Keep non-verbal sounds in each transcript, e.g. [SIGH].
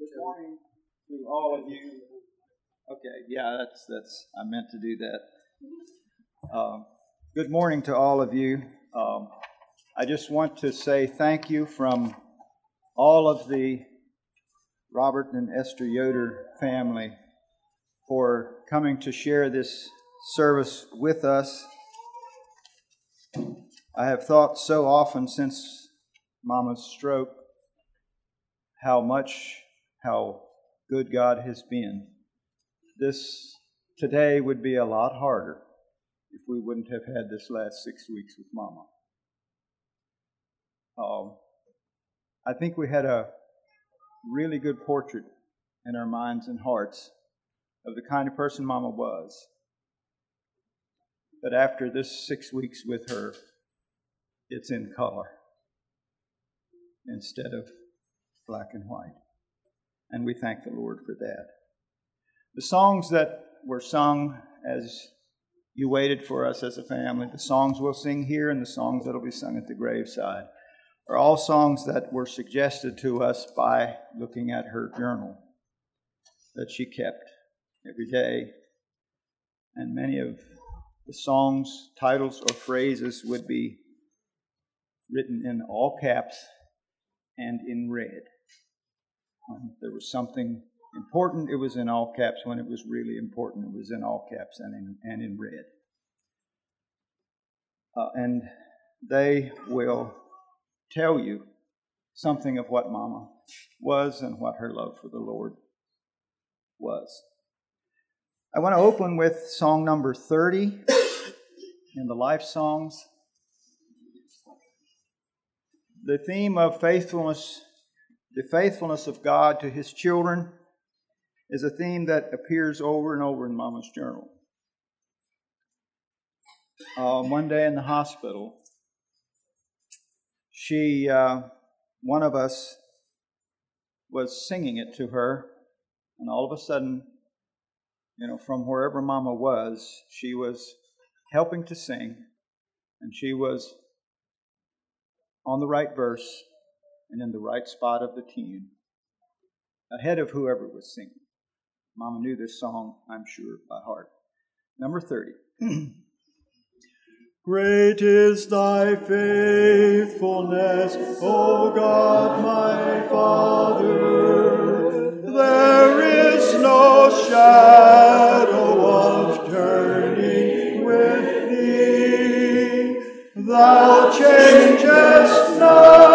Good morning to all of you. Okay, yeah, that's that's. I meant to do that. Um, good morning to all of you. Um, I just want to say thank you from all of the Robert and Esther Yoder family for coming to share this service with us. I have thought so often since Mama's stroke how much, how good God has been. This today would be a lot harder if we wouldn't have had this last six weeks with Mama. Um, I think we had a really good portrait in our minds and hearts of the kind of person Mama was. But after this six weeks with her, it's in color instead of black and white. And we thank the Lord for that. The songs that were sung as you waited for us as a family, the songs we'll sing here and the songs that'll be sung at the graveside, are all songs that were suggested to us by looking at her journal that she kept every day. And many of the songs, titles, or phrases would be written in all caps and in red. When there was something important, it was in all caps. When it was really important, it was in all caps and in, and in red. Uh, and they will tell you something of what Mama was and what her love for the Lord was. I want to open with song number 30 in the Life Songs. The theme of faithfulness the faithfulness of God to his children is a theme that appears over and over in Mama's journal. Uh, one day in the hospital, she, uh, one of us, was singing it to her, and all of a sudden, you know, from wherever Mama was, she was helping to sing, and she was on the right verse and in the right spot of the tune, ahead of whoever was singing. Mama knew this song, I'm sure, by heart. Number 30. [CLEARS THROAT] Great is thy faithfulness, O God my Father. There is no shadow of turning with thee. Thou changest not.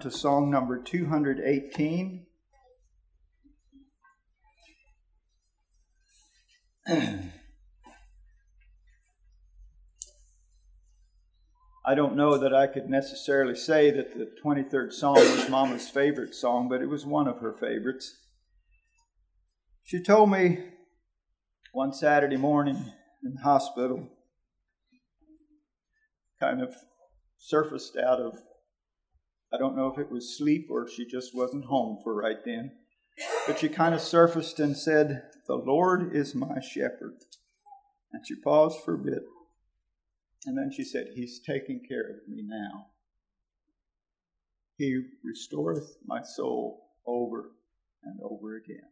To song number 218. [CLEARS THROAT] I don't know that I could necessarily say that the 23rd song was Mama's favorite song, but it was one of her favorites. She told me one Saturday morning in the hospital, kind of surfaced out of I don't know if it was sleep or she just wasn't home for right then. But she kind of surfaced and said, The Lord is my shepherd. And she paused for a bit. And then she said, He's taking care of me now. He restoreth my soul over and over again.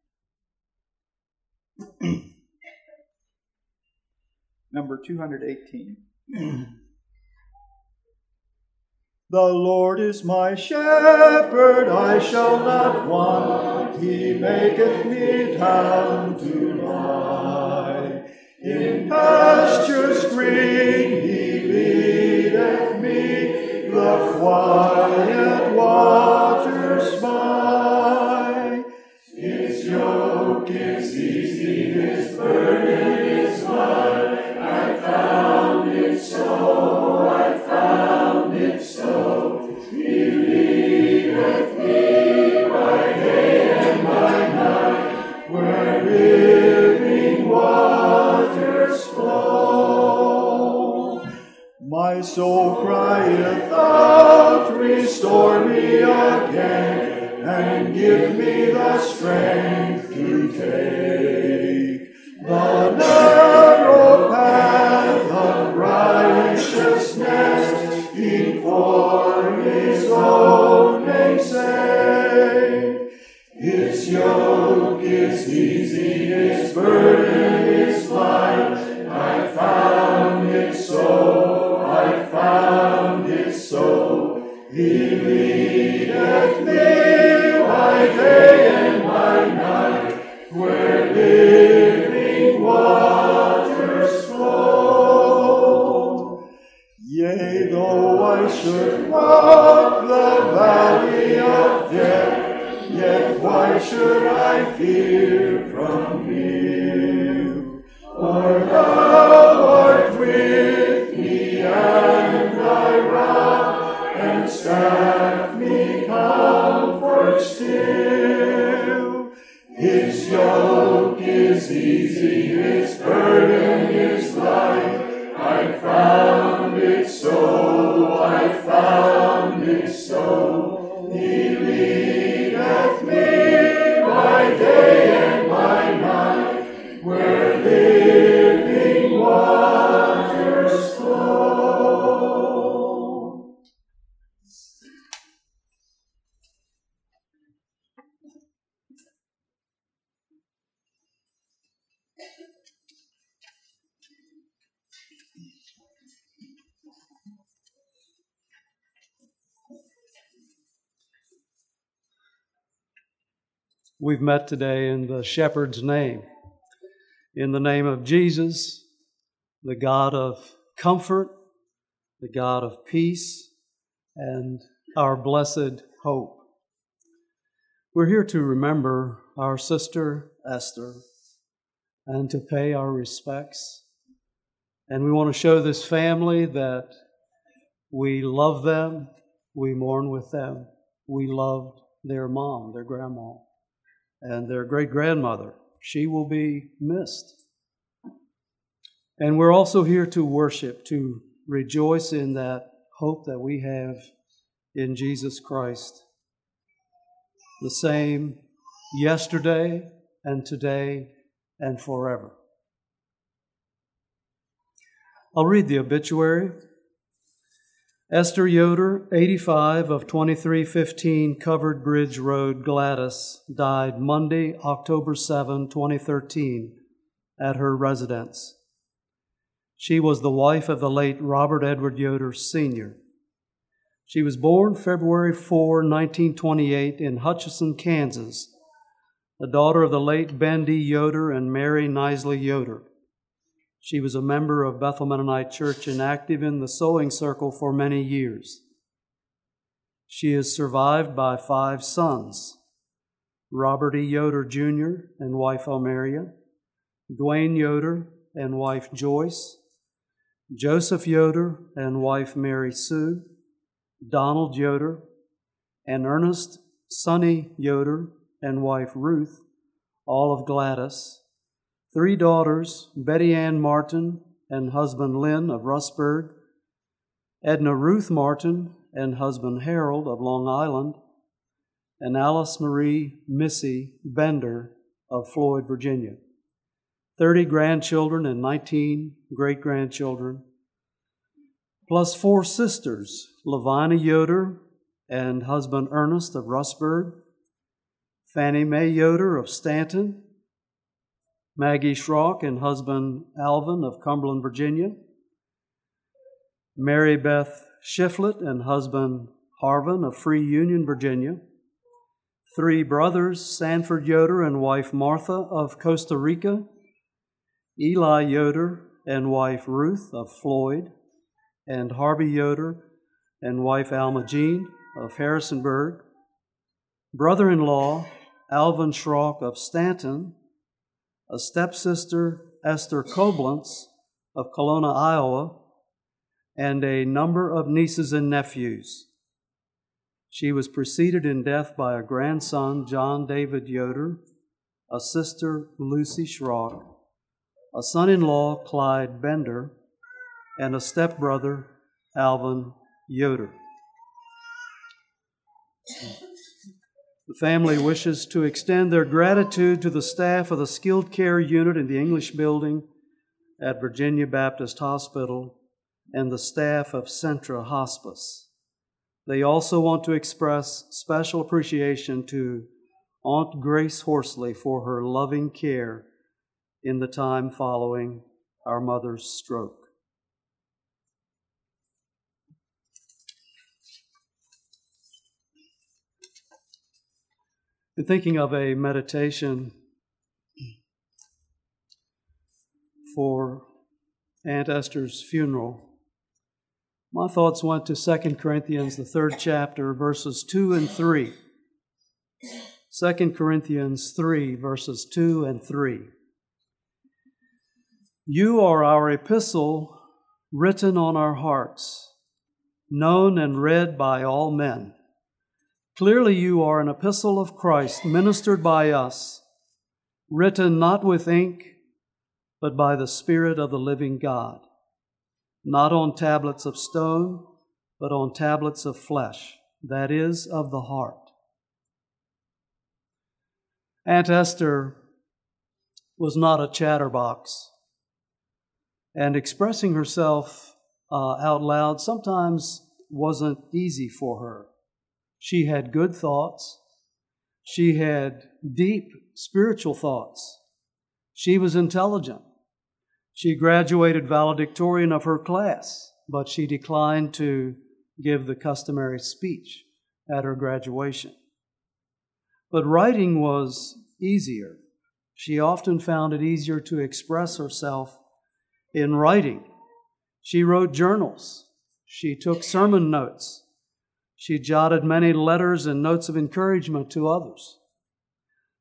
[CLEARS THROAT] Number 218. [CLEARS THROAT] The Lord is my shepherd, I shall not want. He maketh me down to lie. In pastures green he leadeth me, the quiet waters by. Soul crieth out, restore me again, and give me the strength staff me We've met today in the shepherd's name, in the name of Jesus, the God of comfort, the God of peace, and our blessed hope. We're here to remember our sister Esther and to pay our respects. And we want to show this family that we love them, we mourn with them, we loved their mom, their grandma, and their great grandmother. She will be missed. And we're also here to worship, to rejoice in that hope that we have in Jesus Christ. The same yesterday and today and forever. I'll read the obituary. Esther Yoder, 85 of 2315 Covered Bridge Road, Gladys, died Monday, October 7, 2013, at her residence. She was the wife of the late Robert Edward Yoder Sr. She was born February 4, 1928, in Hutchinson, Kansas, the daughter of the late Ben D. Yoder and Mary Nisley Yoder. She was a member of Bethel Mennonite Church and active in the sewing circle for many years. She is survived by five sons Robert E. Yoder Jr. and wife Elmaria, Dwayne Yoder and wife Joyce, Joseph Yoder and wife Mary Sue, Donald Yoder, and Ernest Sonny Yoder and wife Ruth, all of Gladys, three daughters, Betty Ann Martin and husband Lynn of Rustburg, Edna Ruth Martin and husband Harold of Long Island, and Alice Marie Missy Bender of Floyd, Virginia. 30 grandchildren and 19 great grandchildren, plus four sisters Lavina Yoder and husband Ernest of Rustburg, Fannie Mae Yoder of Staunton, Maggie Schrock and husband Alvin of Cumberland, Virginia, Mary Beth Shiflett and husband Harvin of Free Union, Virginia, three brothers, Sanford Yoder and wife Martha of Costa Rica, Eli Yoder and wife Ruth of Floyd, and Harvey Yoder and wife Alma Jean of Harrisonburg, brother in law Alvin Schrock of Staunton, a stepsister, Esther Koblentz of Kalona, Iowa, and a number of nieces and nephews. She was preceded in death by a grandson, John David Yoder, a sister, Lucy Schrock, a son in law, Clyde Bender, and a stepbrother, Alvin Yoder. The family wishes to extend their gratitude to the staff of the skilled care unit in the English building at Virginia Baptist Hospital and the staff of Centra Hospice. They also want to express special appreciation to Aunt Grace Horsley for her loving care in the time following our mother's stroke. In thinking of a meditation for Aunt Esther's funeral, my thoughts went to 2 Corinthians, the third chapter, verses 2 and 3. 2 Corinthians 3, verses 2 and 3. You are our epistle written on our hearts, known and read by all men. Clearly, you are an epistle of Christ, ministered by us, written not with ink, but by the Spirit of the living God, not on tablets of stone, but on tablets of flesh, that is, of the heart. Aunt Esther was not a chatterbox, and expressing herself uh, out loud sometimes wasn't easy for her. She had good thoughts. She had deep spiritual thoughts. She was intelligent. She graduated valedictorian of her class, but she declined to give the customary speech at her graduation. but writing was easier. She often found it easier to express herself in writing. She wrote journals. She took sermon notes. She jotted many letters and notes of encouragement to others.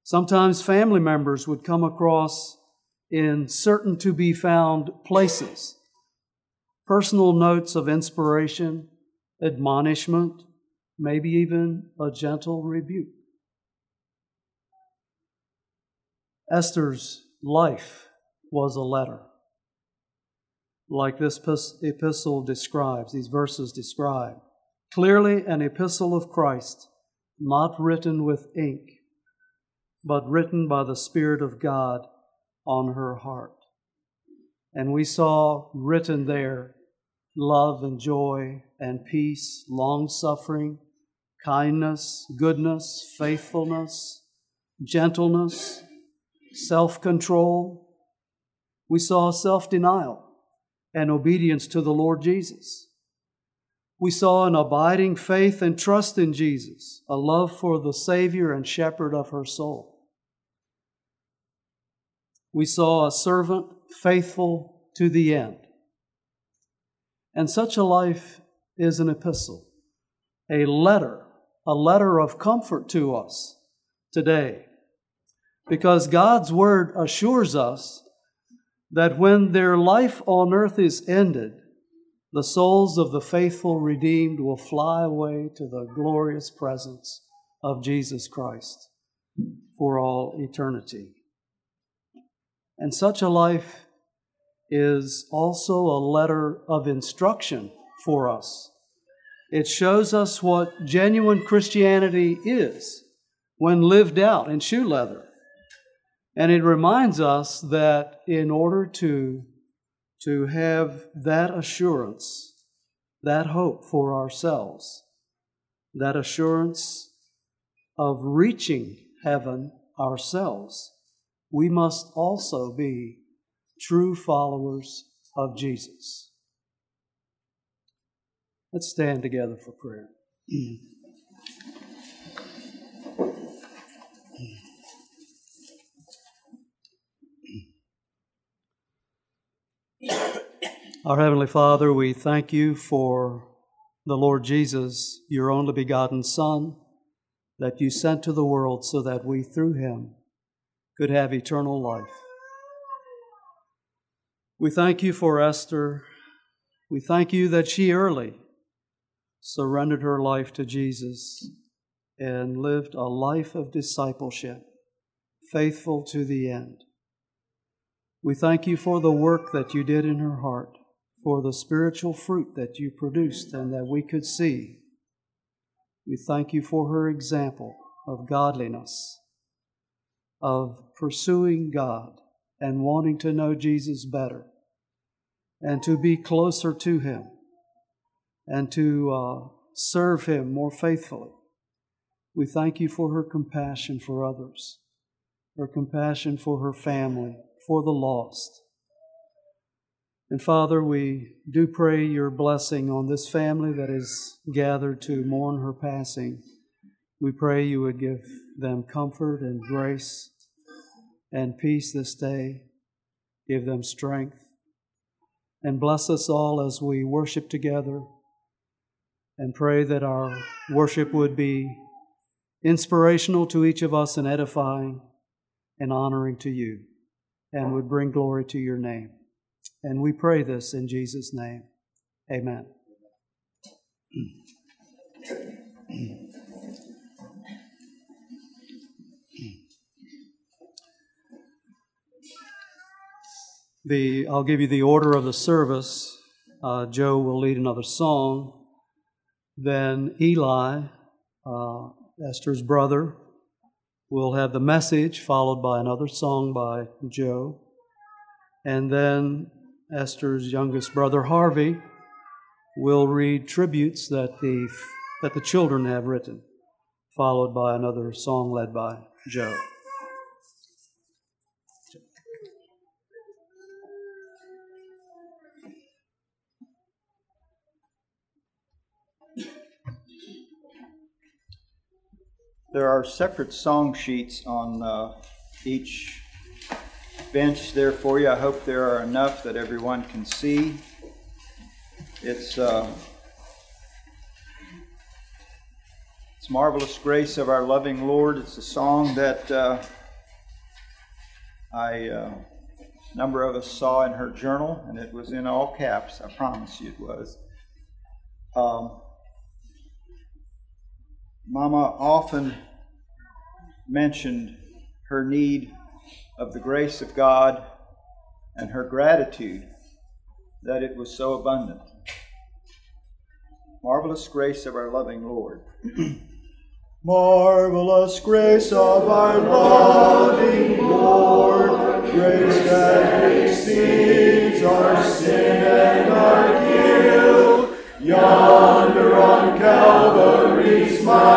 Sometimes family members would come across in certain to be found places personal notes of inspiration, admonishment, maybe even a gentle rebuke. Esther's life was a letter. Like this epistle describes, these verses describe. Clearly, an epistle of Christ, not written with ink, but written by the Spirit of God on her heart. And we saw written there love and joy and peace, long suffering, kindness, goodness, faithfulness, gentleness, self control. We saw self denial and obedience to the Lord Jesus. We saw an abiding faith and trust in Jesus, a love for the Savior and shepherd of her soul. We saw a servant faithful to the end. And such a life is an epistle, a letter, a letter of comfort to us today. Because God's Word assures us that when their life on earth is ended, the souls of the faithful redeemed will fly away to the glorious presence of Jesus Christ for all eternity. And such a life is also a letter of instruction for us. It shows us what genuine Christianity is when lived out in shoe leather. And it reminds us that in order to, to have that assurance, that hope for ourselves, that assurance of reaching heaven ourselves, we must also be true followers of Jesus. Let's stand together for prayer. [CLEARS THROAT] Our Heavenly Father, we thank you for the Lord Jesus, your only begotten Son, that you sent to the world so that we through him could have eternal life. We thank you for Esther. We thank you that she early surrendered her life to Jesus and lived a life of discipleship, faithful to the end. We thank you for the work that you did in her heart for the spiritual fruit that you produced and that we could see. We thank you for her example of godliness, of pursuing God and wanting to know Jesus better and to be closer to Him and to uh, serve Him more faithfully. We thank you for her compassion for others, her compassion for her family, for the lost. And Father, we do pray your blessing on this family that is gathered to mourn her passing. We pray you would give them comfort and grace and peace this day. Give them strength. And bless us all as we worship together. And pray that our worship would be inspirational to each of us and edifying and honoring to you, and would bring glory to your name. And we pray this in Jesus' name. Amen. The, I'll give you the order of the service. Uh, Joe will lead another song. Then Eli, uh, Esther's brother, will have the message, followed by another song by Joe. And then Esther's youngest brother Harvey will read tributes that the that the children have written, followed by another song led by Joe. There are separate song sheets on uh, each bench there for you. I hope there are enough that everyone can see. It's uh, it's marvelous grace of our loving Lord. It's a song that uh, uh, a number of us saw in her journal, and it was in all caps. I promise you, it was. Um, Mama often mentioned her need of the grace of God and her gratitude that it was so abundant. Marvelous grace of our loving Lord. [CLEARS THROAT] Marvelous grace of our loving Lord, grace that exceeds our sin and our guilt, yonder on Calvary's mount.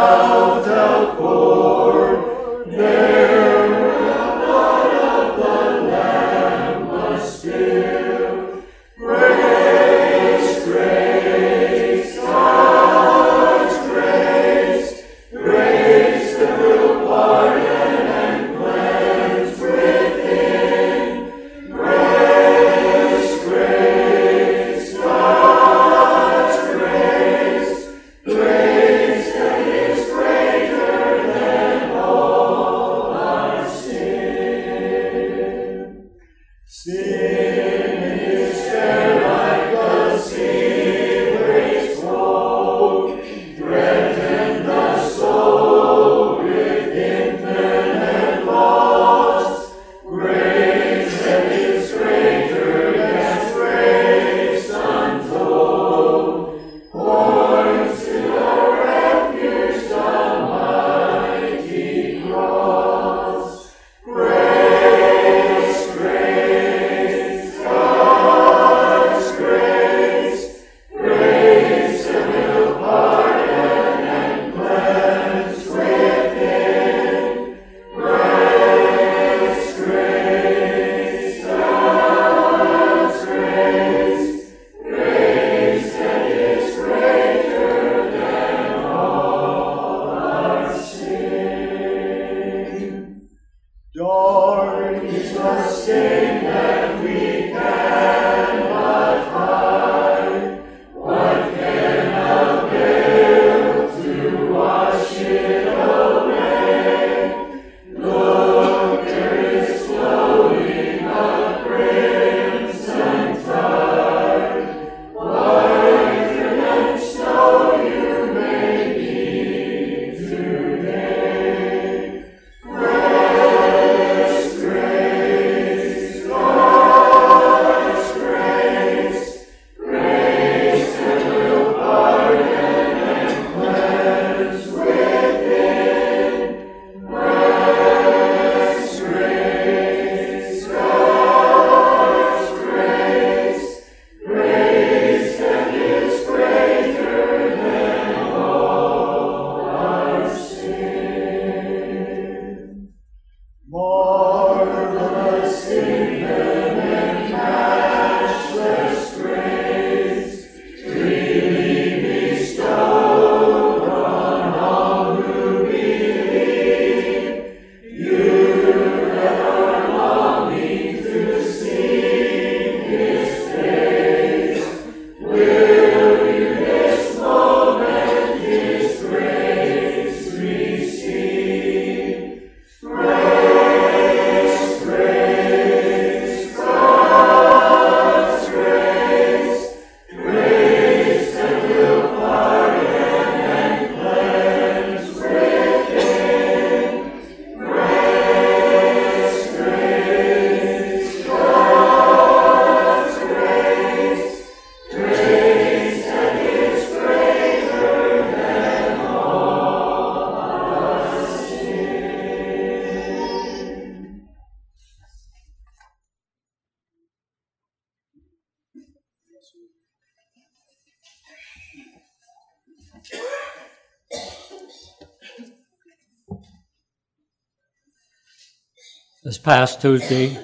past Tuesday,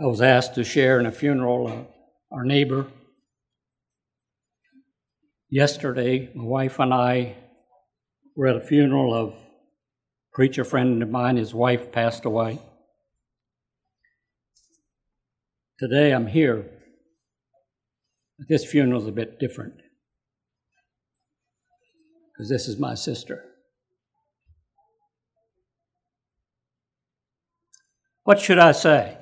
I was asked to share in a funeral of our neighbor. Yesterday, my wife and I were at a funeral of a preacher friend of mine. His wife passed away. Today, I'm here. But this funeral's a bit different because this is my sister. What should I say?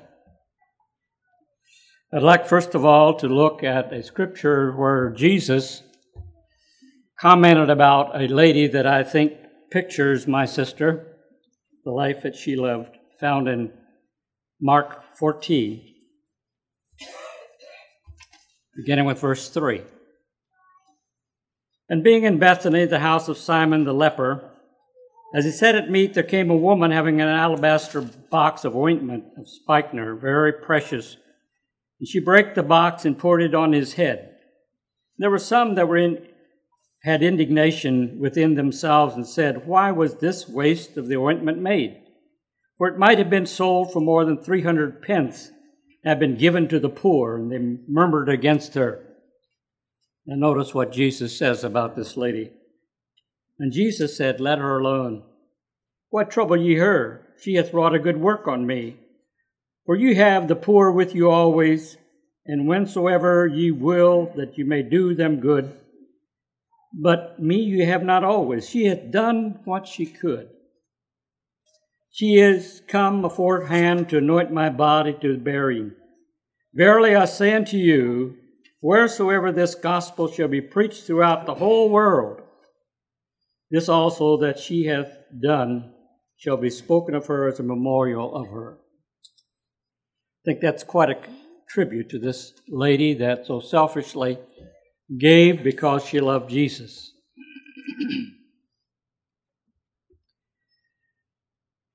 I'd like, first of all, to look at a scripture where Jesus commented about a lady that I think pictures my sister, the life that she lived, found in Mark 14, beginning with verse 3. And being in Bethany, the house of Simon the leper, as he sat at meat, there came a woman having an alabaster box of ointment of spikenard, very precious. And she brake the box and poured it on his head. There were some that were in, had indignation within themselves and said, Why was this waste of the ointment made? For it might have been sold for more than three hundred pence, and have been given to the poor. And they murmured against her. Now, notice what Jesus says about this lady. And Jesus said, Let her alone. What trouble ye her? She hath wrought a good work on me. For you have the poor with you always, and whensoever ye will that you may do them good. But me you have not always. She hath done what she could. She is come aforehand to anoint my body to the burying. Verily I say unto you, wheresoever this gospel shall be preached throughout the whole world, this also that she hath done shall be spoken of her as a memorial of her. I think that's quite a tribute to this lady that so selfishly gave because she loved Jesus. [CLEARS THROAT]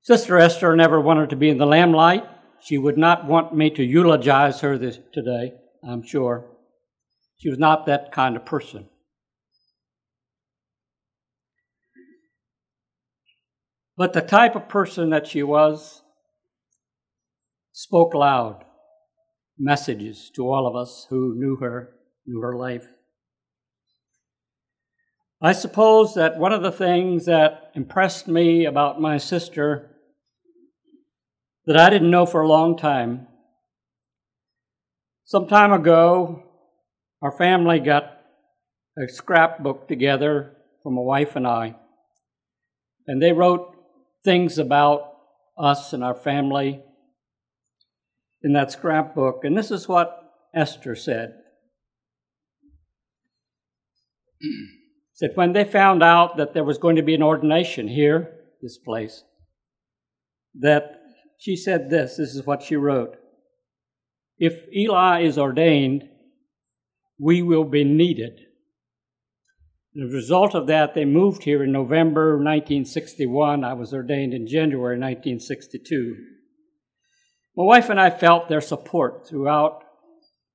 Sister Esther never wanted to be in the limelight. She would not want me to eulogize her this, today, I'm sure. She was not that kind of person. But the type of person that she was spoke loud messages to all of us who knew her, knew her life. I suppose that one of the things that impressed me about my sister that I didn't know for a long time, some time ago, our family got a scrapbook together from my wife and I, and they wrote things about us and our family in that scrapbook. And this is what Esther said. [CLEARS THROAT] said when they found out that there was going to be an ordination here, this place, that she said this, this is what she wrote. If Eli is ordained, we will be needed. As a result of that, they moved here in November 1961. I was ordained in January 1962. My wife and I felt their support throughout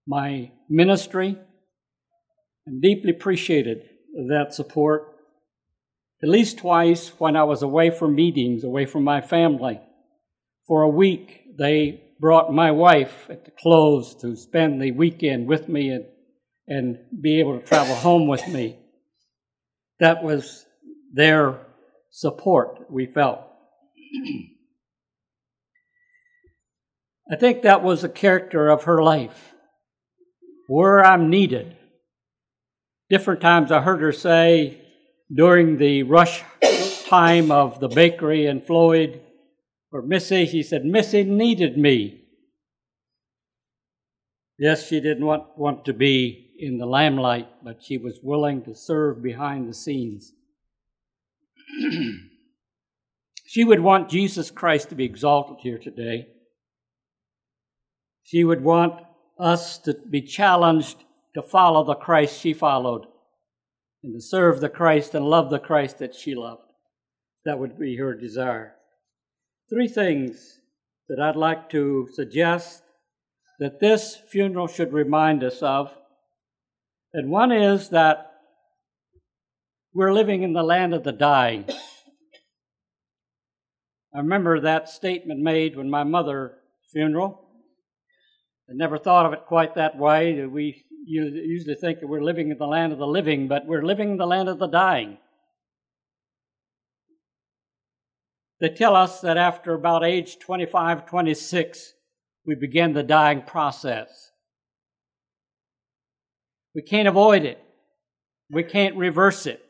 my ministry and deeply appreciated that support. At least twice when I was away from meetings, away from my family. For a week, they brought my wife at the close to spend the weekend with me and and be able to travel home with me. That was their support, we felt. [CLEARS THROAT] I think that was the character of her life. Where I'm needed. Different times I heard her say during the rush time of the bakery in Floyd, or Missy, she said, Missy needed me. Yes, she didn't want, want to be in the limelight, but she was willing to serve behind the scenes. [CLEARS THROAT] she would want Jesus Christ to be exalted here today. She would want us to be challenged to follow the Christ she followed and to serve the Christ and love the Christ that she loved. That would be her desire. Three things that I'd like to suggest that this funeral should remind us of and one is that we're living in the land of the dying. I remember that statement made when my mother's funeral. I never thought of it quite that way. We usually think that we're living in the land of the living, but we're living in the land of the dying. They tell us that after about age 25, 26, we begin the dying process. We can't avoid it. We can't reverse it.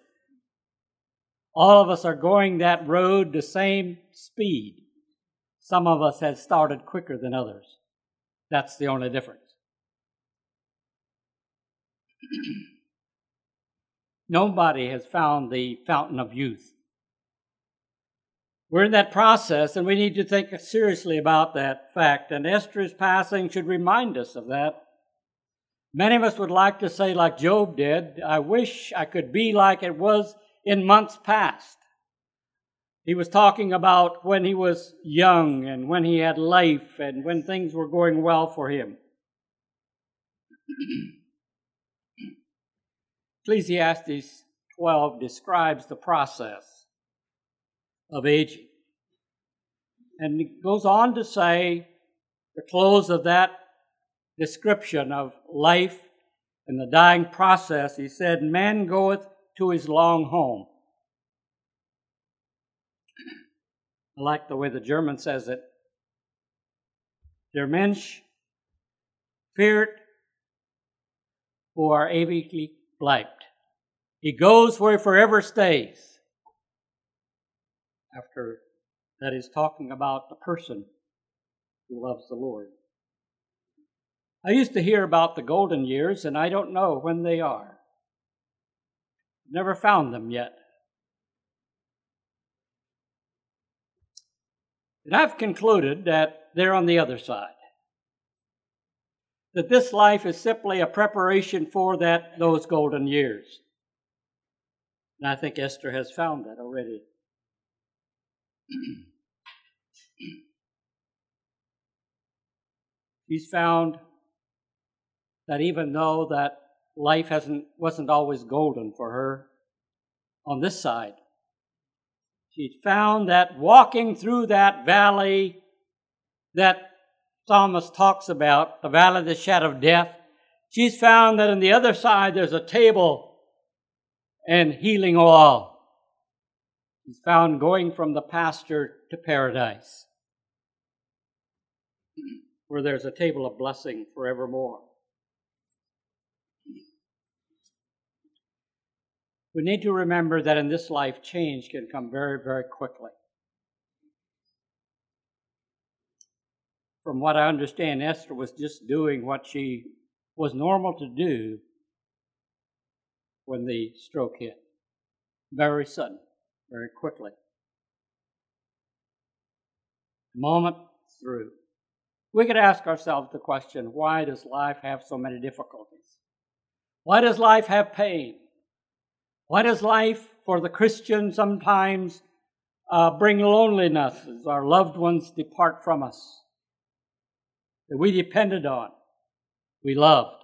All of us are going that road the same speed. Some of us have started quicker than others. That's the only difference. [CLEARS THROAT] Nobody has found the fountain of youth. We're in that process, and we need to think seriously about that fact. And Esther's passing should remind us of that. Many of us would like to say, like Job did, I wish I could be like it was in months past. He was talking about when he was young and when he had life and when things were going well for him. Ecclesiastes 12 describes the process of aging. And it goes on to say, the close of that description of life and the dying process, he said, Man goeth to his long home. I like the way the German says it. Der Mensch fährt, wo er ewiglich bleibt. He goes where he forever stays. After that is talking about the person who loves the Lord. I used to hear about the golden years, and I don't know when they are. Never found them yet. And I've concluded that they're on the other side. That this life is simply a preparation for that those golden years. And I think Esther has found that already. [CLEARS THROAT] She's found that even though that life hasn't wasn't always golden for her on this side, she found that walking through that valley that psalmist talks about, the valley of the shadow of death, she's found that on the other side there's a table and healing oil. She's found going from the pasture to paradise, where there's a table of blessing forevermore. We need to remember that in this life, change can come very, very quickly. From what I understand, Esther was just doing what she was normal to do when the stroke hit. Very sudden, very quickly. Moment through. We could ask ourselves the question why does life have so many difficulties? Why does life have pain? Why does life for the Christian sometimes uh, bring loneliness as our loved ones depart from us that we depended on, we loved?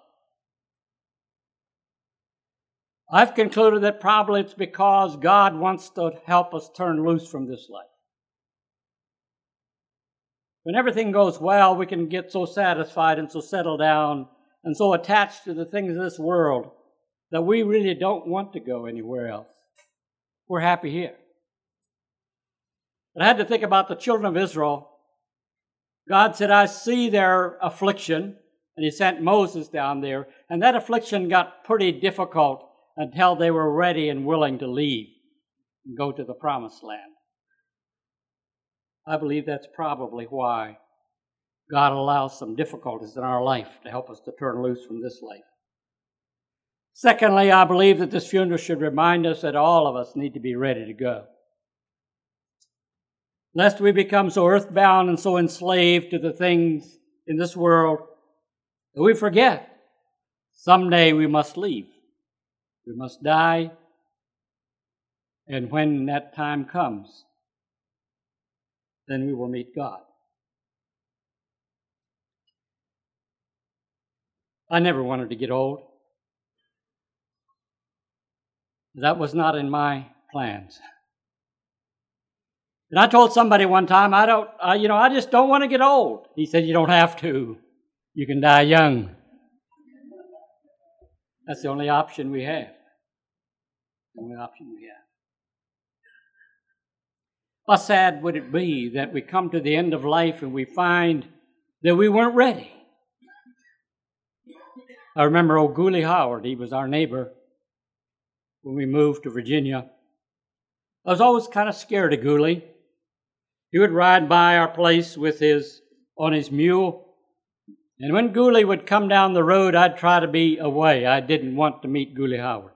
I've concluded that probably it's because God wants to help us turn loose from this life. When everything goes well, we can get so satisfied and so settled down and so attached to the things of this world that we really don't want to go anywhere else. We're happy here. But I had to think about the children of Israel. God said, I see their affliction, and He sent Moses down there, and that affliction got pretty difficult until they were ready and willing to leave and go to the promised land. I believe that's probably why God allows some difficulties in our life to help us to turn loose from this life. Secondly, I believe that this funeral should remind us that all of us need to be ready to go. Lest we become so earthbound and so enslaved to the things in this world that we forget someday we must leave. We must die. And when that time comes, then we will meet God. I never wanted to get old. That was not in my plans. And I told somebody one time, I don't, uh, you know, I just don't want to get old. He said, You don't have to. You can die young. That's the only option we have. The only option we have. How sad would it be that we come to the end of life and we find that we weren't ready? I remember old Gooley Howard, he was our neighbor when we moved to Virginia. I was always kind of scared of Gooley. He would ride by our place with his on his mule, and when Gooley would come down the road, I'd try to be away. I didn't want to meet Gooley Howard.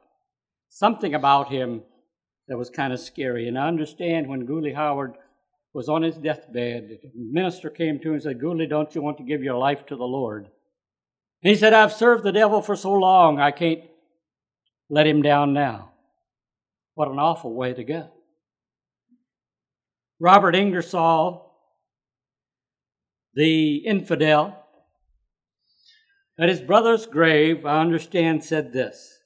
Something about him that was kind of scary. And I understand when Gooley Howard was on his deathbed, a minister came to him and said, Gooley, don't you want to give your life to the Lord? And he said, I've served the devil for so long, I can't let him down now. What an awful way to go. Robert Ingersoll, the infidel, at his brother's grave, I understand, said this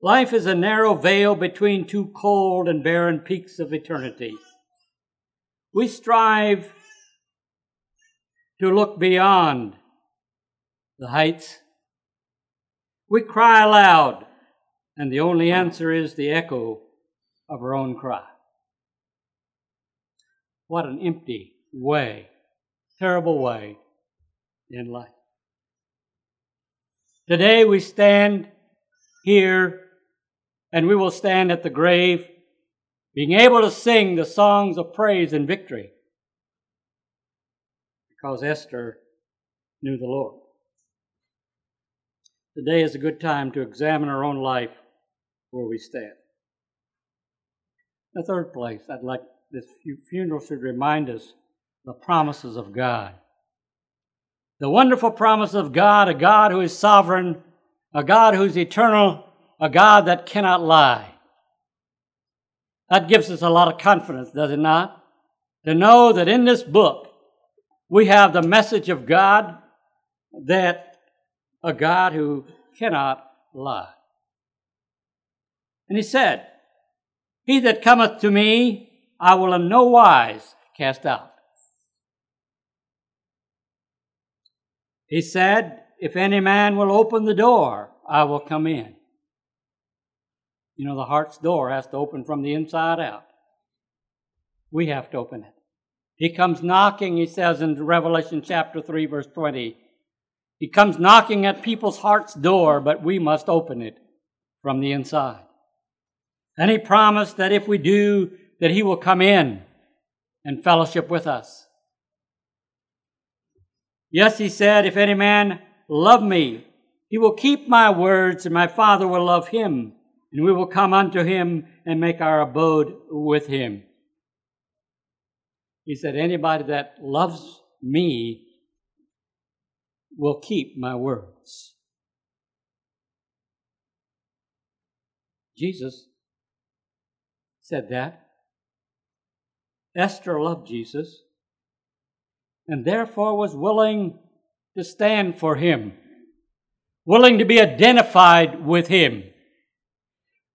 Life is a narrow vale between two cold and barren peaks of eternity. We strive to look beyond the heights. We cry aloud, and the only answer is the echo of our own cry. What an empty way, terrible way in life. Today we stand here and we will stand at the grave, being able to sing the songs of praise and victory because Esther knew the Lord. Today is a good time to examine our own life where we stand. The third place, I'd like this funeral should remind us the promises of God. The wonderful promise of God, a God who is sovereign, a God who's eternal, a God that cannot lie. That gives us a lot of confidence, does it not? To know that in this book we have the message of God that a God who cannot lie. And he said, He that cometh to me, I will in no wise cast out. He said, If any man will open the door, I will come in. You know, the heart's door has to open from the inside out. We have to open it. He comes knocking, he says in Revelation chapter 3, verse 20. He comes knocking at people's heart's door, but we must open it from the inside. And he promised that if we do, that he will come in and fellowship with us. Yes, he said, if any man love me, he will keep my words, and my Father will love him, and we will come unto him and make our abode with him. He said, anybody that loves me will keep my words. Jesus said that. Esther loved Jesus and therefore was willing to stand for him, willing to be identified with him.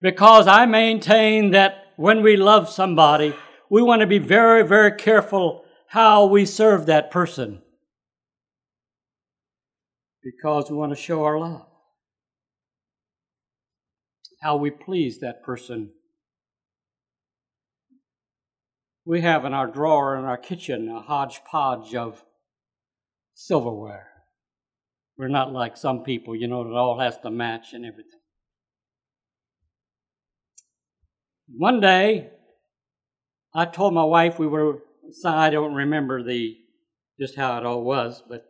Because I maintain that when we love somebody, we want to be very, very careful how we serve that person. Because we want to show our love. How we please that person we have in our drawer in our kitchen a hodgepodge of silverware. We're not like some people, you know, it all has to match and everything. One day, I told my wife we were, I don't remember the just how it all was, but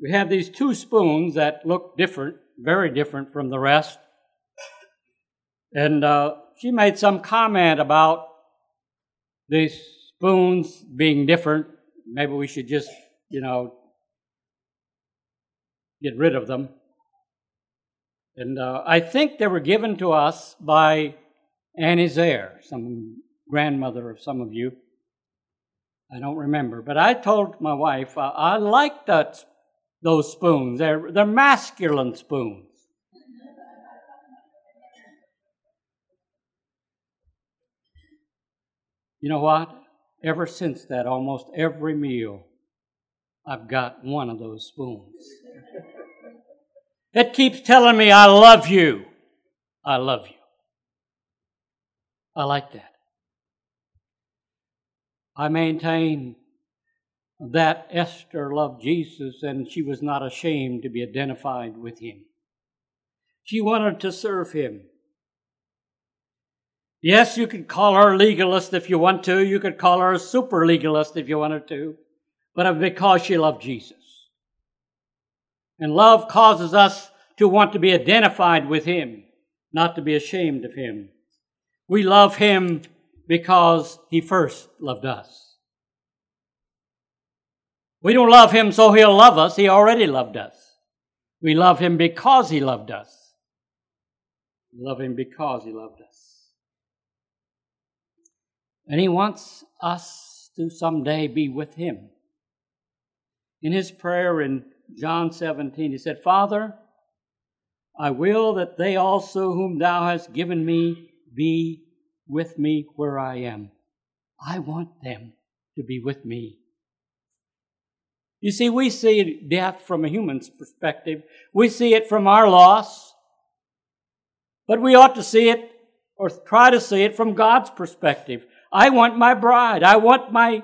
we have these two spoons that look different, very different from the rest. And uh, she made some comment about these spoons being different, maybe we should just, you know, get rid of them. And uh, I think they were given to us by Annie Zaire, some grandmother of some of you. I don't remember, but I told my wife uh, I like that those spoons. They're they're masculine spoons. You know what? Ever since that, almost every meal, I've got one of those spoons. It keeps telling me, I love you. I love you. I like that. I maintain that Esther loved Jesus and she was not ashamed to be identified with him. She wanted to serve him. Yes, you could call her a legalist if you want to. You could call her a super legalist if you wanted to. But because she loved Jesus. And love causes us to want to be identified with him, not to be ashamed of him. We love him because he first loved us. We don't love him so he'll love us. He already loved us. We love him because he loved us. We love him because he loved us. And he wants us to someday be with him. In his prayer in John 17, he said, Father, I will that they also whom thou hast given me be with me where I am. I want them to be with me. You see, we see death from a human's perspective. We see it from our loss. But we ought to see it or try to see it from God's perspective. I want my bride. I want my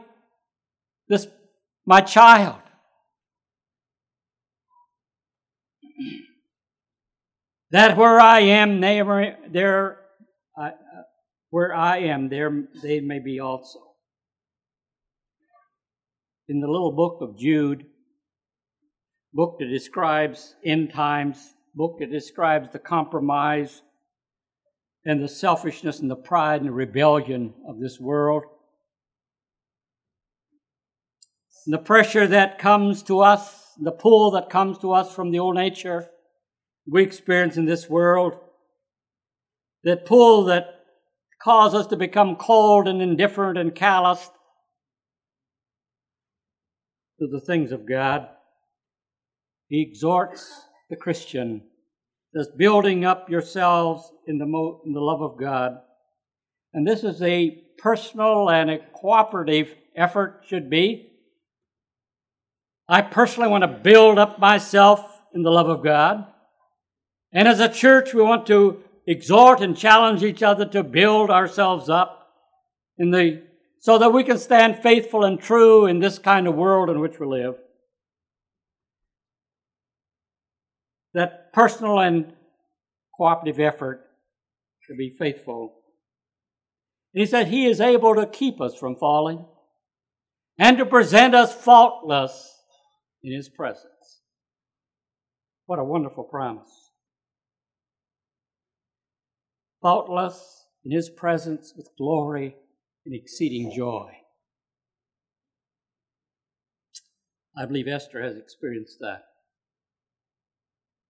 this my child. That where I am, there, there uh, where I am, there they may be also in the little book of Jude, book that describes end times, book that describes the compromise and the selfishness and the pride and the rebellion of this world. And the pressure that comes to us, the pull that comes to us from the old nature we experience in this world, that pull that causes us to become cold and indifferent and calloused to the things of God. He exhorts the Christian, says, building up yourselves in the, mo- in the love of God. And this is a personal and a cooperative effort, should be. I personally want to build up myself in the love of God. And as a church, we want to exhort and challenge each other to build ourselves up in the so that we can stand faithful and true in this kind of world in which we live. That personal and cooperative effort to be faithful. And he said he is able to keep us from falling and to present us faultless in his presence. What a wonderful promise. Faultless in his presence with glory and exceeding joy. I believe Esther has experienced that.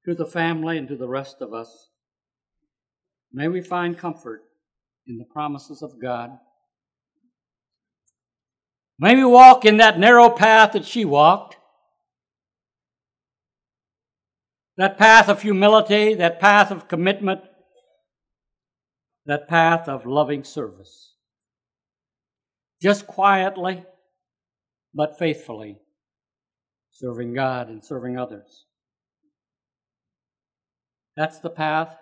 To the family and to the rest of us, may we find comfort in the promises of God. May we walk in that narrow path that she walked. That path of humility, that path of commitment, that path of loving service just quietly, but faithfully, serving God and serving others. That's the path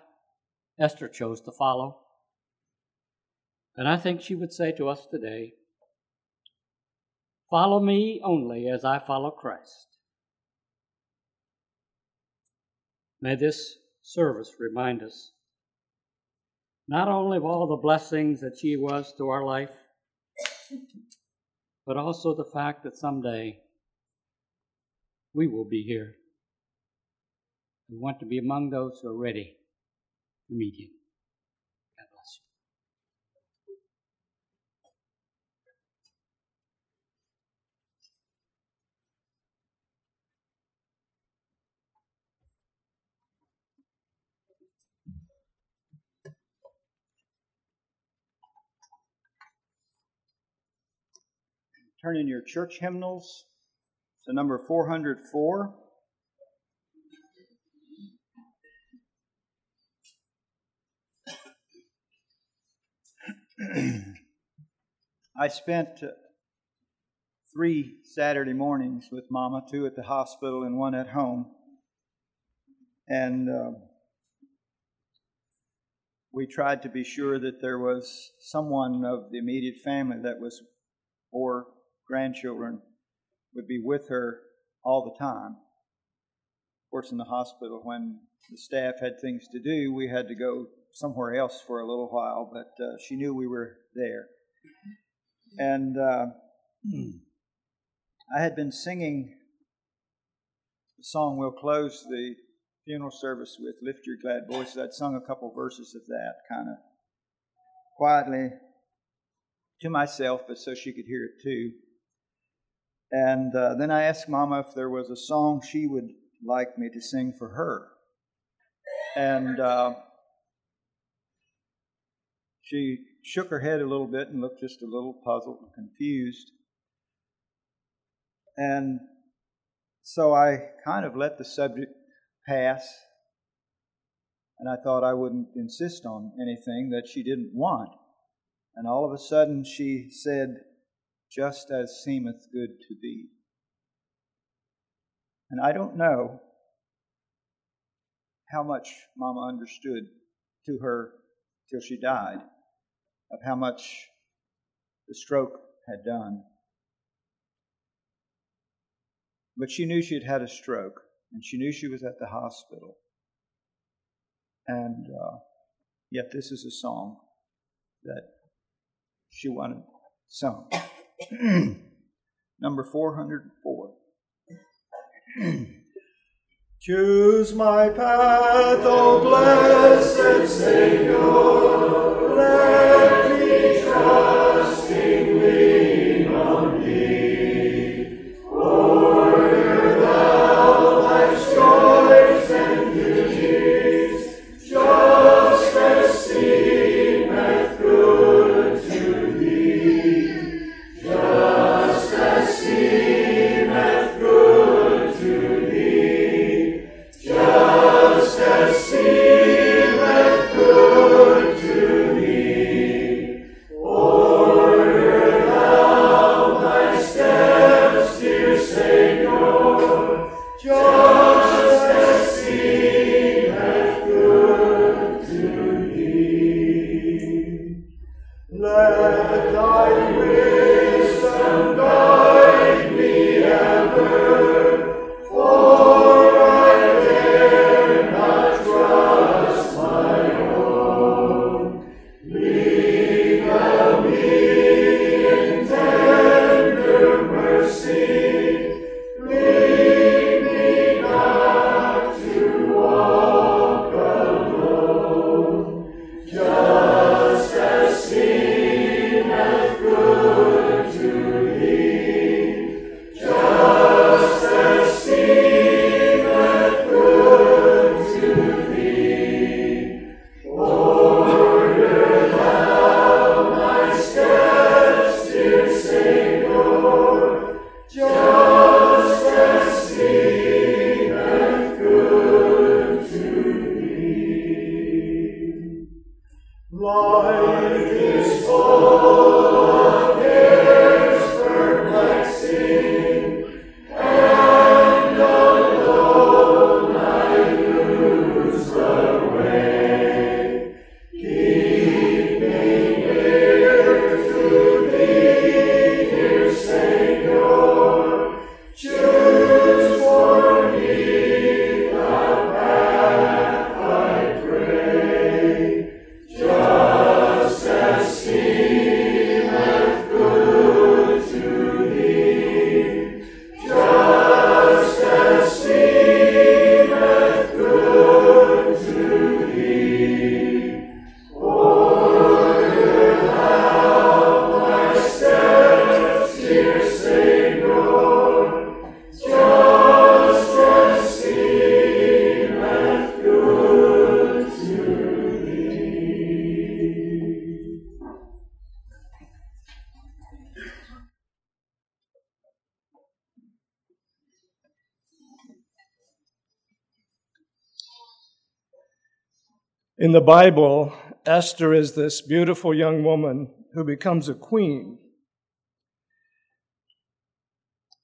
Esther chose to follow. And I think she would say to us today Follow me only as I follow Christ. May this service remind us not only of all the blessings that she was to our life, but also the fact that someday we will be here. We want to be among those who are ready to meet Him. Turn in your church hymnals to number 404. [CLEARS THROAT] I spent three Saturday mornings with Mama, two at the hospital and one at home. And uh, we tried to be sure that there was someone of the immediate family that was four grandchildren would be with her all the time. Of course, in the hospital, when the staff had things to do, we had to go somewhere else for a little while, but uh, she knew we were there. And uh, I had been singing the song we'll close the funeral service with Lift Your Glad Voices. I'd sung a couple verses of that kind of quietly to myself, but so she could hear it too. And uh, then I asked Mama if there was a song she would like me to sing for her. And uh, she shook her head a little bit and looked just a little puzzled and confused. And so I kind of let the subject pass. And I thought I wouldn't insist on anything that she didn't want. And all of a sudden she said, Just as seemeth good to thee. And I don't know how much Mama understood to her till she died of how much the stroke had done. But she knew she had had a stroke, and she knew she was at the hospital. And uh, yet, this is a song that she wanted sung. [CLEARS THROAT] Number 404. [CLEARS THROAT] Choose my path, O blessed Savior. Let me trustingly the Bible, Esther is this beautiful young woman who becomes a queen.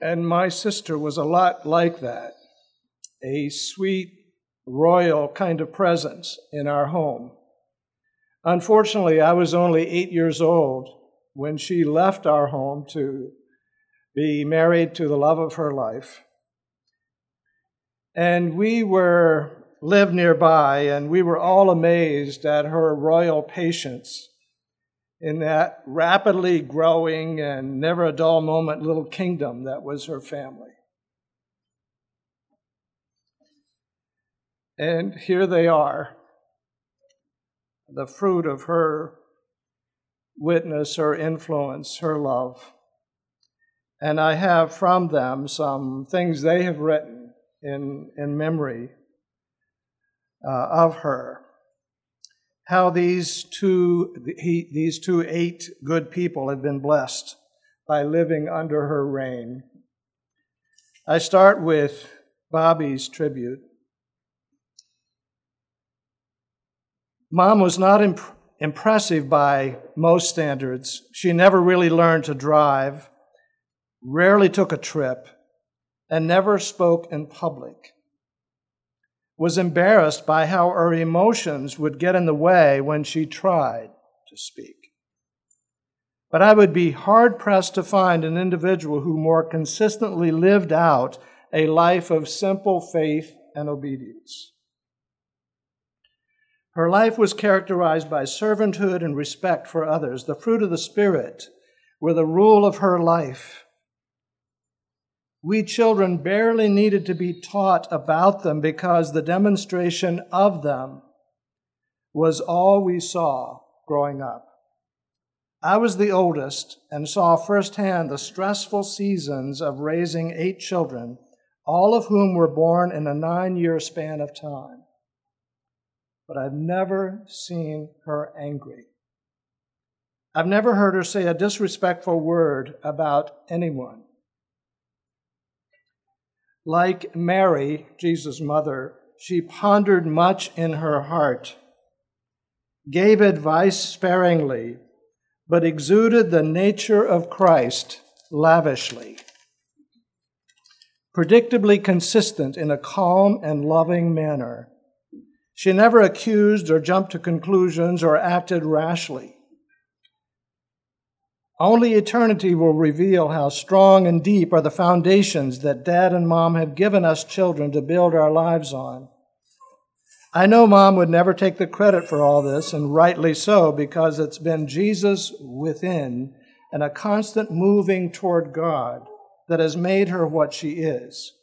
And my sister was a lot like that a sweet, royal kind of presence in our home. Unfortunately, I was only eight years old when she left our home to be married to the love of her life. And we were lived nearby, and we were all amazed at her royal patience in that rapidly growing and never a dull moment little kingdom that was her family. And here they are, the fruit of her witness, her influence, her love. And I have from them some things they have written in, in memory uh, of her. How these two, he, these two eight good people have been blessed by living under her reign. I start with Bobby's tribute. Mom was not imp- impressive by most standards. She never really learned to drive, rarely took a trip, and never spoke in public was embarrassed by how her emotions would get in the way when she tried to speak. But I would be hard pressed to find an individual who more consistently lived out a life of simple faith and obedience. Her life was characterized by servanthood and respect for others. The fruit of the Spirit were the rule of her life. We children barely needed to be taught about them because the demonstration of them was all we saw growing up. I was the oldest and saw firsthand the stressful seasons of raising eight children, all of whom were born in a nine year span of time. But I've never seen her angry. I've never heard her say a disrespectful word about anyone. Like Mary, Jesus' mother, she pondered much in her heart, gave advice sparingly, but exuded the nature of Christ lavishly. Predictably consistent in a calm and loving manner. She never accused or jumped to conclusions or acted rashly. Only eternity will reveal how strong and deep are the foundations that dad and mom have given us children to build our lives on. I know mom would never take the credit for all this, and rightly so, because it's been Jesus within and a constant moving toward God that has made her what she is.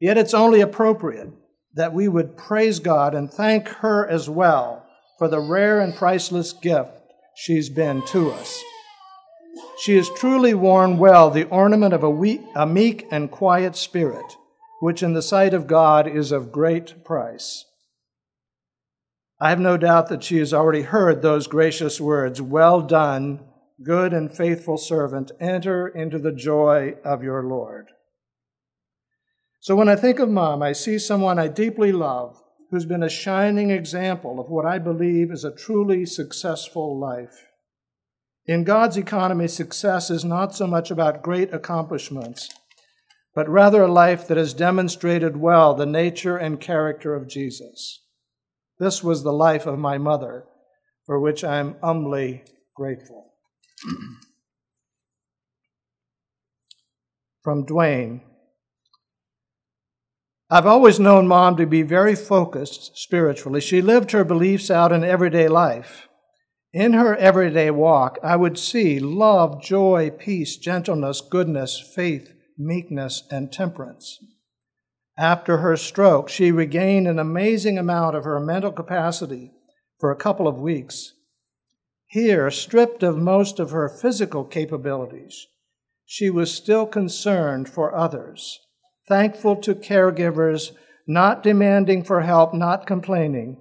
Yet it's only appropriate that we would praise God and thank her as well for the rare and priceless gift she's been to us. She has truly worn well the ornament of a, weak, a meek and quiet spirit, which in the sight of God is of great price. I have no doubt that she has already heard those gracious words Well done, good and faithful servant, enter into the joy of your Lord. So when I think of mom, I see someone I deeply love who's been a shining example of what I believe is a truly successful life. In God's economy, success is not so much about great accomplishments, but rather a life that has demonstrated well the nature and character of Jesus. This was the life of my mother, for which I am humbly grateful. [CLEARS THROAT] From Dwayne. I've always known mom to be very focused spiritually. She lived her beliefs out in everyday life. In her everyday walk, I would see love, joy, peace, gentleness, goodness, faith, meekness, and temperance. After her stroke, she regained an amazing amount of her mental capacity for a couple of weeks. Here, stripped of most of her physical capabilities, she was still concerned for others, thankful to caregivers, not demanding for help, not complaining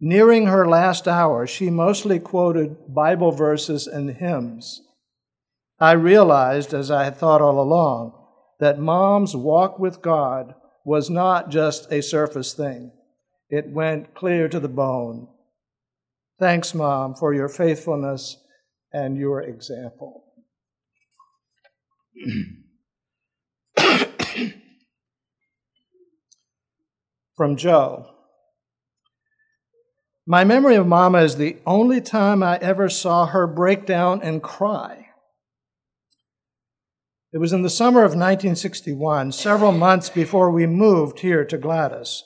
Nearing her last hour, she mostly quoted Bible verses and hymns. I realized, as I had thought all along, that mom's walk with God was not just a surface thing, it went clear to the bone. Thanks, Mom, for your faithfulness and your example. [CLEARS THROAT] From Joe. My memory of Mama is the only time I ever saw her break down and cry. It was in the summer of 1961, several months before we moved here to Gladys.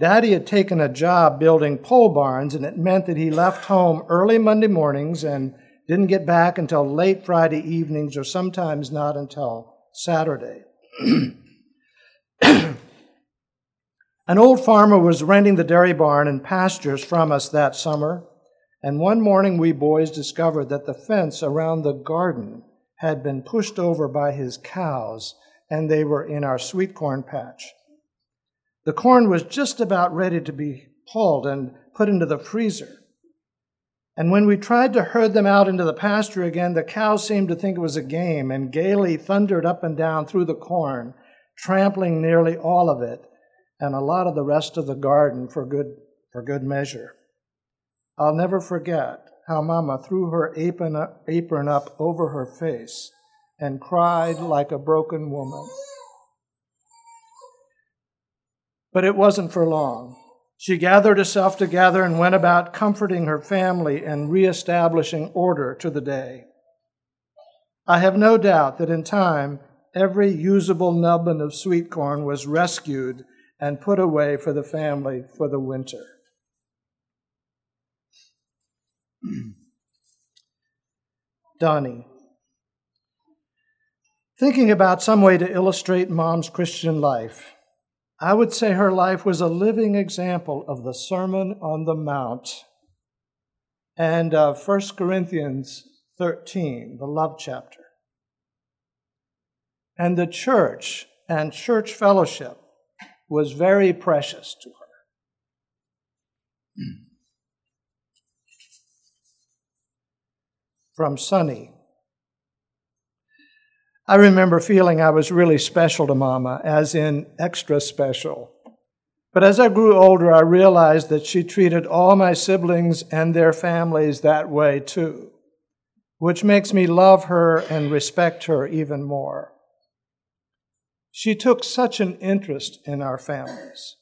Daddy had taken a job building pole barns, and it meant that he left home early Monday mornings and didn't get back until late Friday evenings or sometimes not until Saturday. [CLEARS THROAT] [CLEARS THROAT] An old farmer was renting the dairy barn and pastures from us that summer, and one morning we boys discovered that the fence around the garden had been pushed over by his cows, and they were in our sweet corn patch. The corn was just about ready to be pulled and put into the freezer. And when we tried to herd them out into the pasture again, the cows seemed to think it was a game and gaily thundered up and down through the corn, trampling nearly all of it and a lot of the rest of the garden for good, for good measure. I'll never forget how Mama threw her apron up, apron up over her face and cried like a broken woman. But it wasn't for long. She gathered herself together and went about comforting her family and reestablishing order to the day. I have no doubt that in time, every usable nubbin of sweet corn was rescued and put away for the family for the winter. [CLEARS THROAT] Donnie. Thinking about some way to illustrate mom's Christian life, I would say her life was a living example of the Sermon on the Mount and uh, 1 Corinthians 13, the love chapter. And the church and church fellowship was very precious to her. From Sunny. I remember feeling I was really special to Mama, as in extra special. But as I grew older, I realized that she treated all my siblings and their families that way too, which makes me love her and respect her even more. She took such an interest in our families,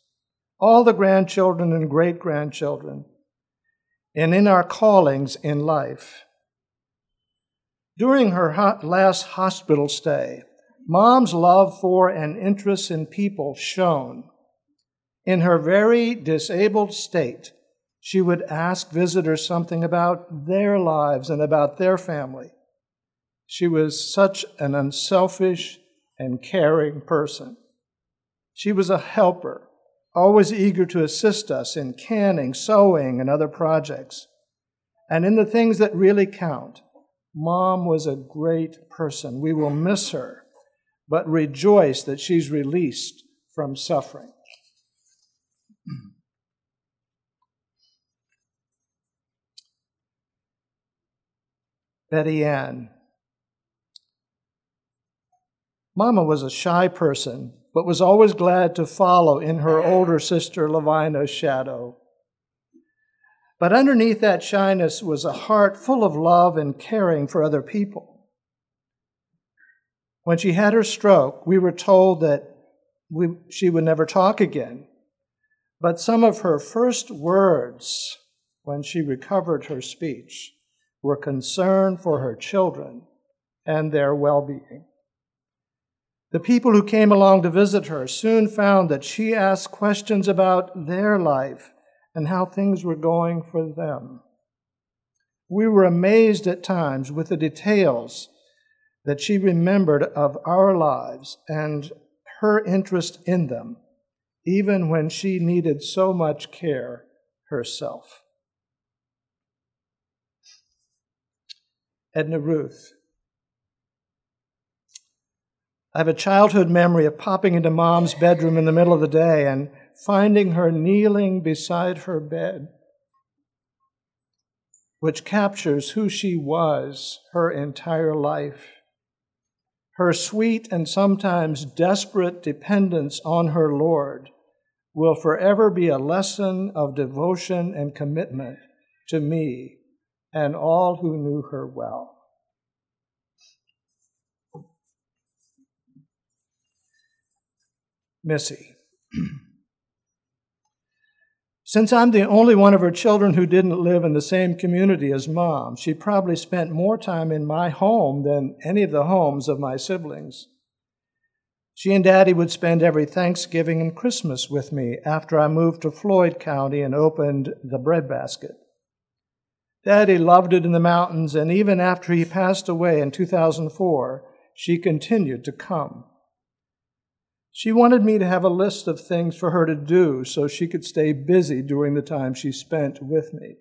all the grandchildren and great grandchildren, and in our callings in life. During her last hospital stay, mom's love for and interest in people shone. In her very disabled state, she would ask visitors something about their lives and about their family. She was such an unselfish and caring person. She was a helper, always eager to assist us in canning, sewing, and other projects. And in the things that really count, Mom was a great person. We will miss her, but rejoice that she's released from suffering. [CLEARS THROAT] Betty Ann. Mama was a shy person, but was always glad to follow in her older sister Lavina's shadow. But underneath that shyness was a heart full of love and caring for other people. When she had her stroke, we were told that we, she would never talk again. But some of her first words when she recovered her speech were concern for her children and their well being. The people who came along to visit her soon found that she asked questions about their life and how things were going for them. We were amazed at times with the details that she remembered of our lives and her interest in them, even when she needed so much care herself. Edna Ruth. I have a childhood memory of popping into mom's bedroom in the middle of the day and finding her kneeling beside her bed, which captures who she was her entire life. Her sweet and sometimes desperate dependence on her Lord will forever be a lesson of devotion and commitment to me and all who knew her well. Missy. Since I'm the only one of her children who didn't live in the same community as mom, she probably spent more time in my home than any of the homes of my siblings. She and Daddy would spend every Thanksgiving and Christmas with me after I moved to Floyd County and opened the breadbasket. Daddy loved it in the mountains, and even after he passed away in 2004, she continued to come. She wanted me to have a list of things for her to do so she could stay busy during the time she spent with me.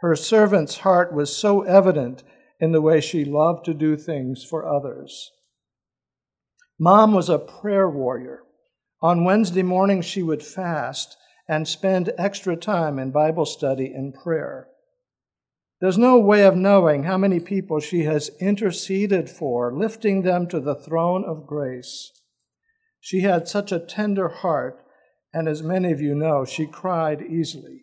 Her servant's heart was so evident in the way she loved to do things for others. Mom was a prayer warrior. On Wednesday mornings, she would fast and spend extra time in Bible study and prayer. There's no way of knowing how many people she has interceded for, lifting them to the throne of grace. She had such a tender heart, and as many of you know, she cried easily.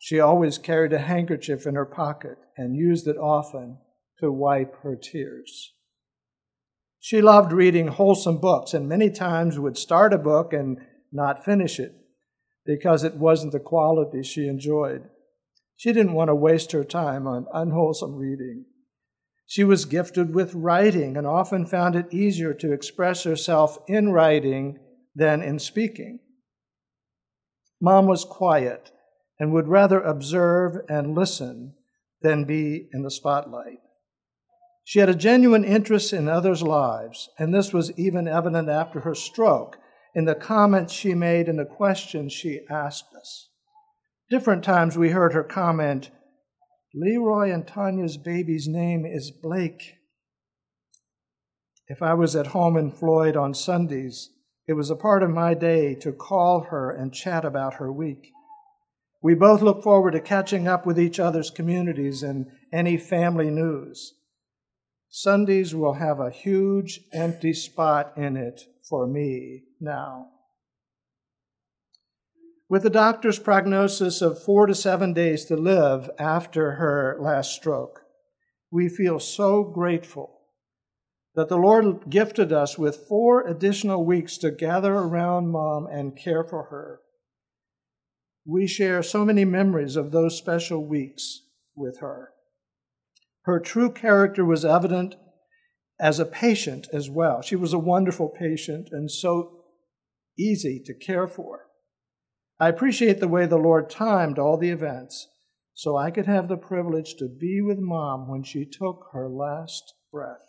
She always carried a handkerchief in her pocket and used it often to wipe her tears. She loved reading wholesome books and many times would start a book and not finish it because it wasn't the quality she enjoyed. She didn't want to waste her time on unwholesome reading. She was gifted with writing and often found it easier to express herself in writing than in speaking. Mom was quiet and would rather observe and listen than be in the spotlight. She had a genuine interest in others' lives, and this was even evident after her stroke in the comments she made and the questions she asked us. Different times we heard her comment, Leroy and Tanya's baby's name is Blake. If I was at home in Floyd on Sundays, it was a part of my day to call her and chat about her week. We both look forward to catching up with each other's communities and any family news. Sundays will have a huge empty spot in it for me now. With the doctor's prognosis of four to seven days to live after her last stroke, we feel so grateful that the Lord gifted us with four additional weeks to gather around mom and care for her. We share so many memories of those special weeks with her. Her true character was evident as a patient as well. She was a wonderful patient and so easy to care for. I appreciate the way the Lord timed all the events so I could have the privilege to be with Mom when she took her last breath.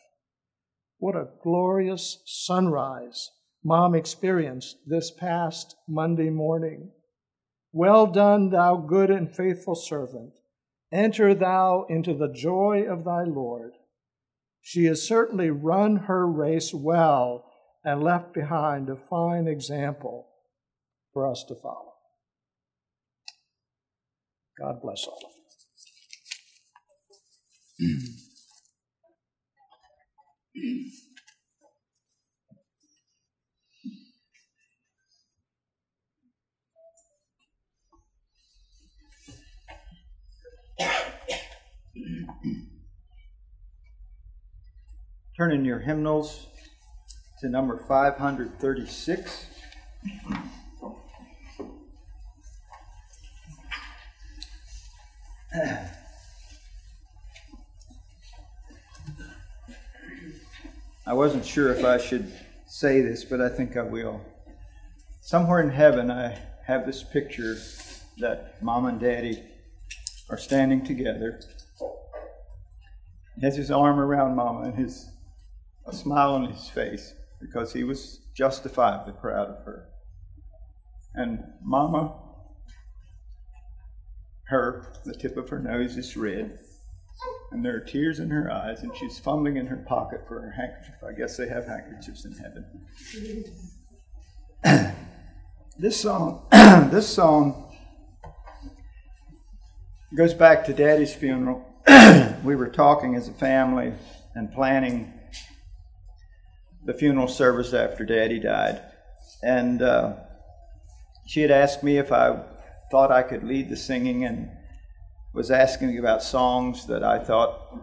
What a glorious sunrise Mom experienced this past Monday morning. Well done, thou good and faithful servant. Enter thou into the joy of thy Lord. She has certainly run her race well and left behind a fine example for us to follow. God bless all of you. Turn in your hymnals to number 536. Sure if I should say this, but I think I will. Somewhere in heaven, I have this picture that mom and daddy are standing together. He has his arm around mama and his a smile on his face because he was justifiably proud of her. And mama, her, the tip of her nose is red and there are tears in her eyes, and she's fumbling in her pocket for her handkerchief. I guess they have handkerchiefs in heaven. [CLEARS THROAT] this song, [CLEARS THROAT] this song goes back to Daddy's funeral. [CLEARS THROAT] we were talking as a family and planning the funeral service after Daddy died, and uh, she had asked me if I thought I could lead the singing and was asking about songs that I thought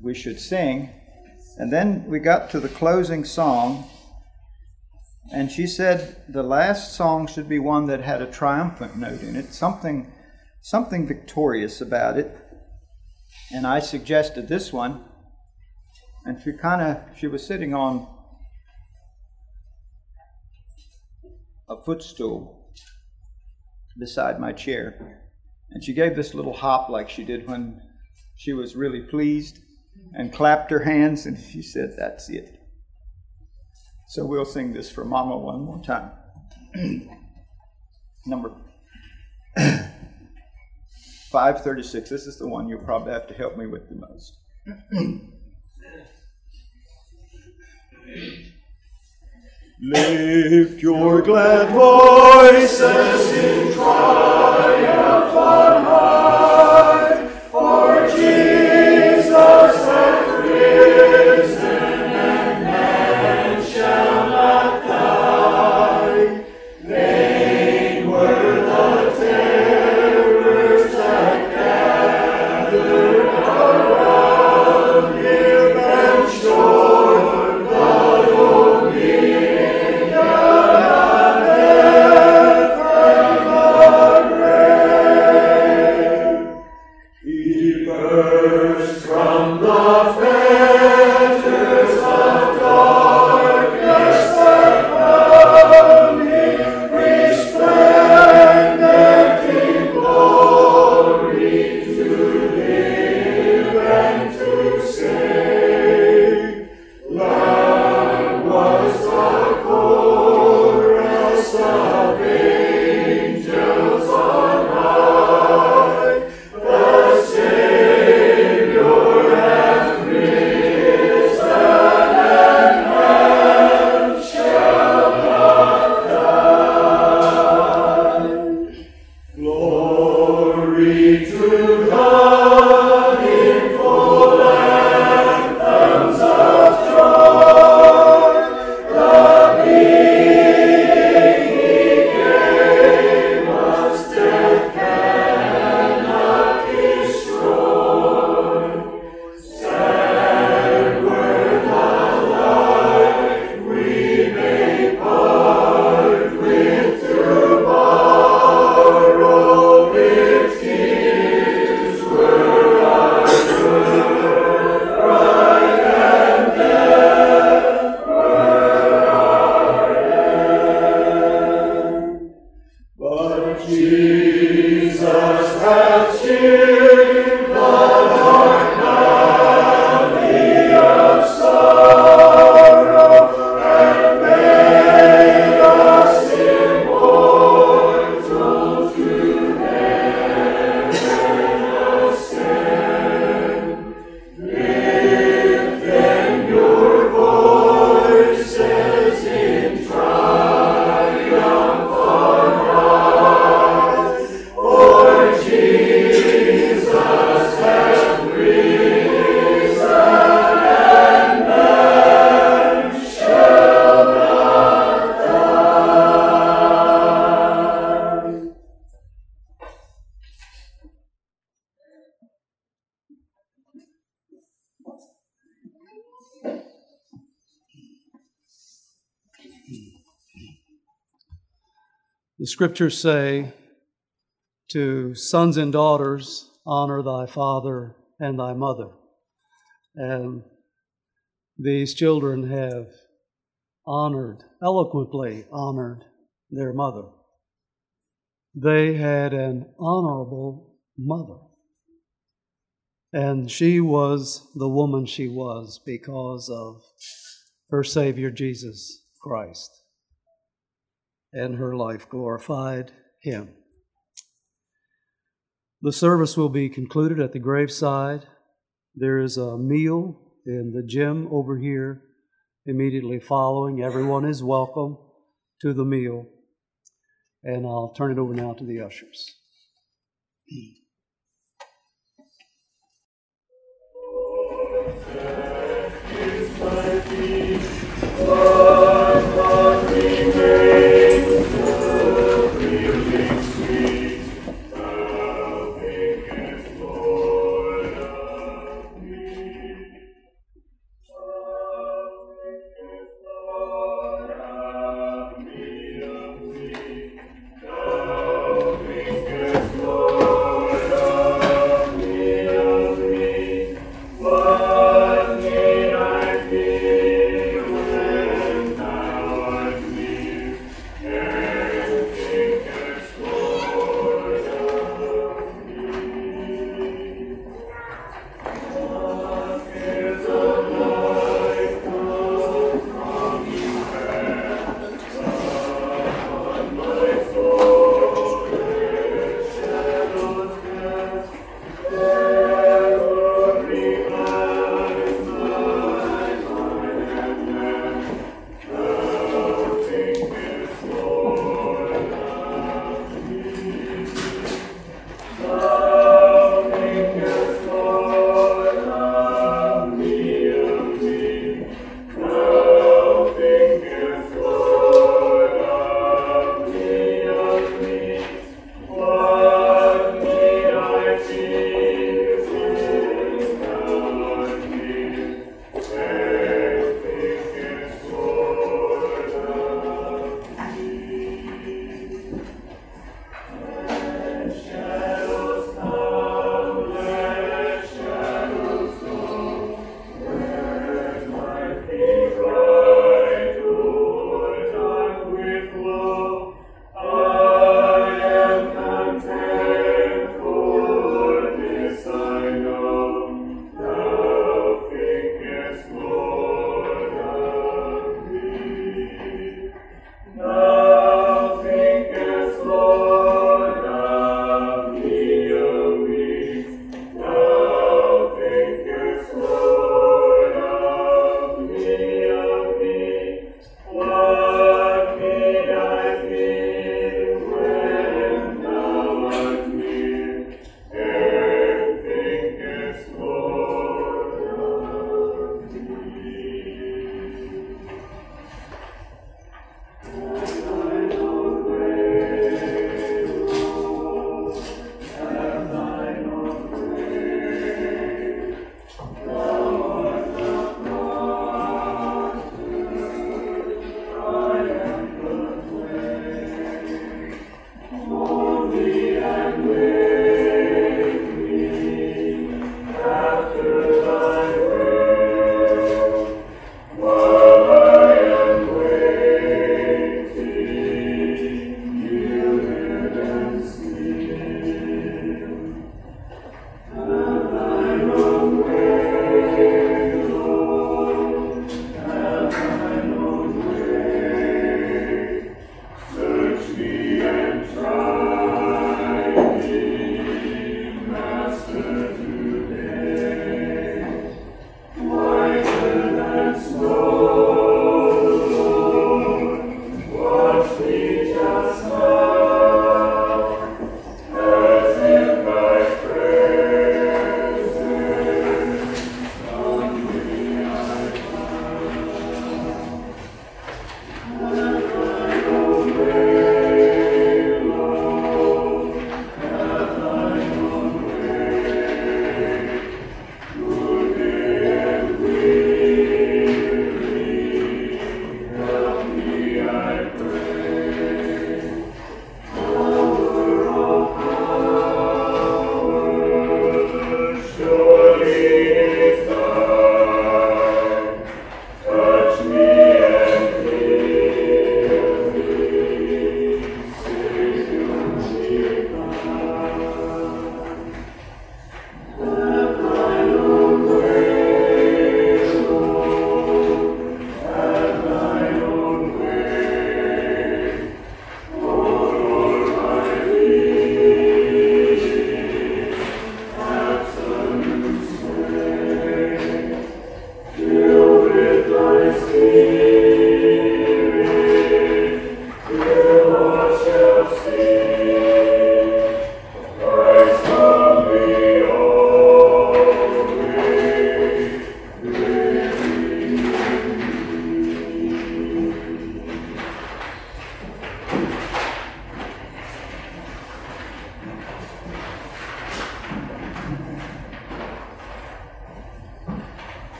we should sing. And then we got to the closing song, And she said the last song should be one that had a triumphant note in it, something, something victorious about it. And I suggested this one. And she kind of, she was sitting on a footstool beside my chair. And she gave this little hop like she did when she was really pleased and clapped her hands and she said, That's it. So we'll sing this for Mama one more time. [CLEARS THROAT] Number [CLEARS THROAT] 536. This is the one you'll probably have to help me with the most. [CLEARS THROAT] Lift your glad voices scriptures say, To sons and daughters, honor thy father and thy mother. And these children have honored, eloquently honored their mother. They had an honorable mother. And she was the woman she was because of her Savior Jesus Christ and her life glorified him. The service will be concluded at the graveside. There is a meal in the gym over here immediately following. Everyone is welcome to the meal. And I'll turn it over now to the ushers.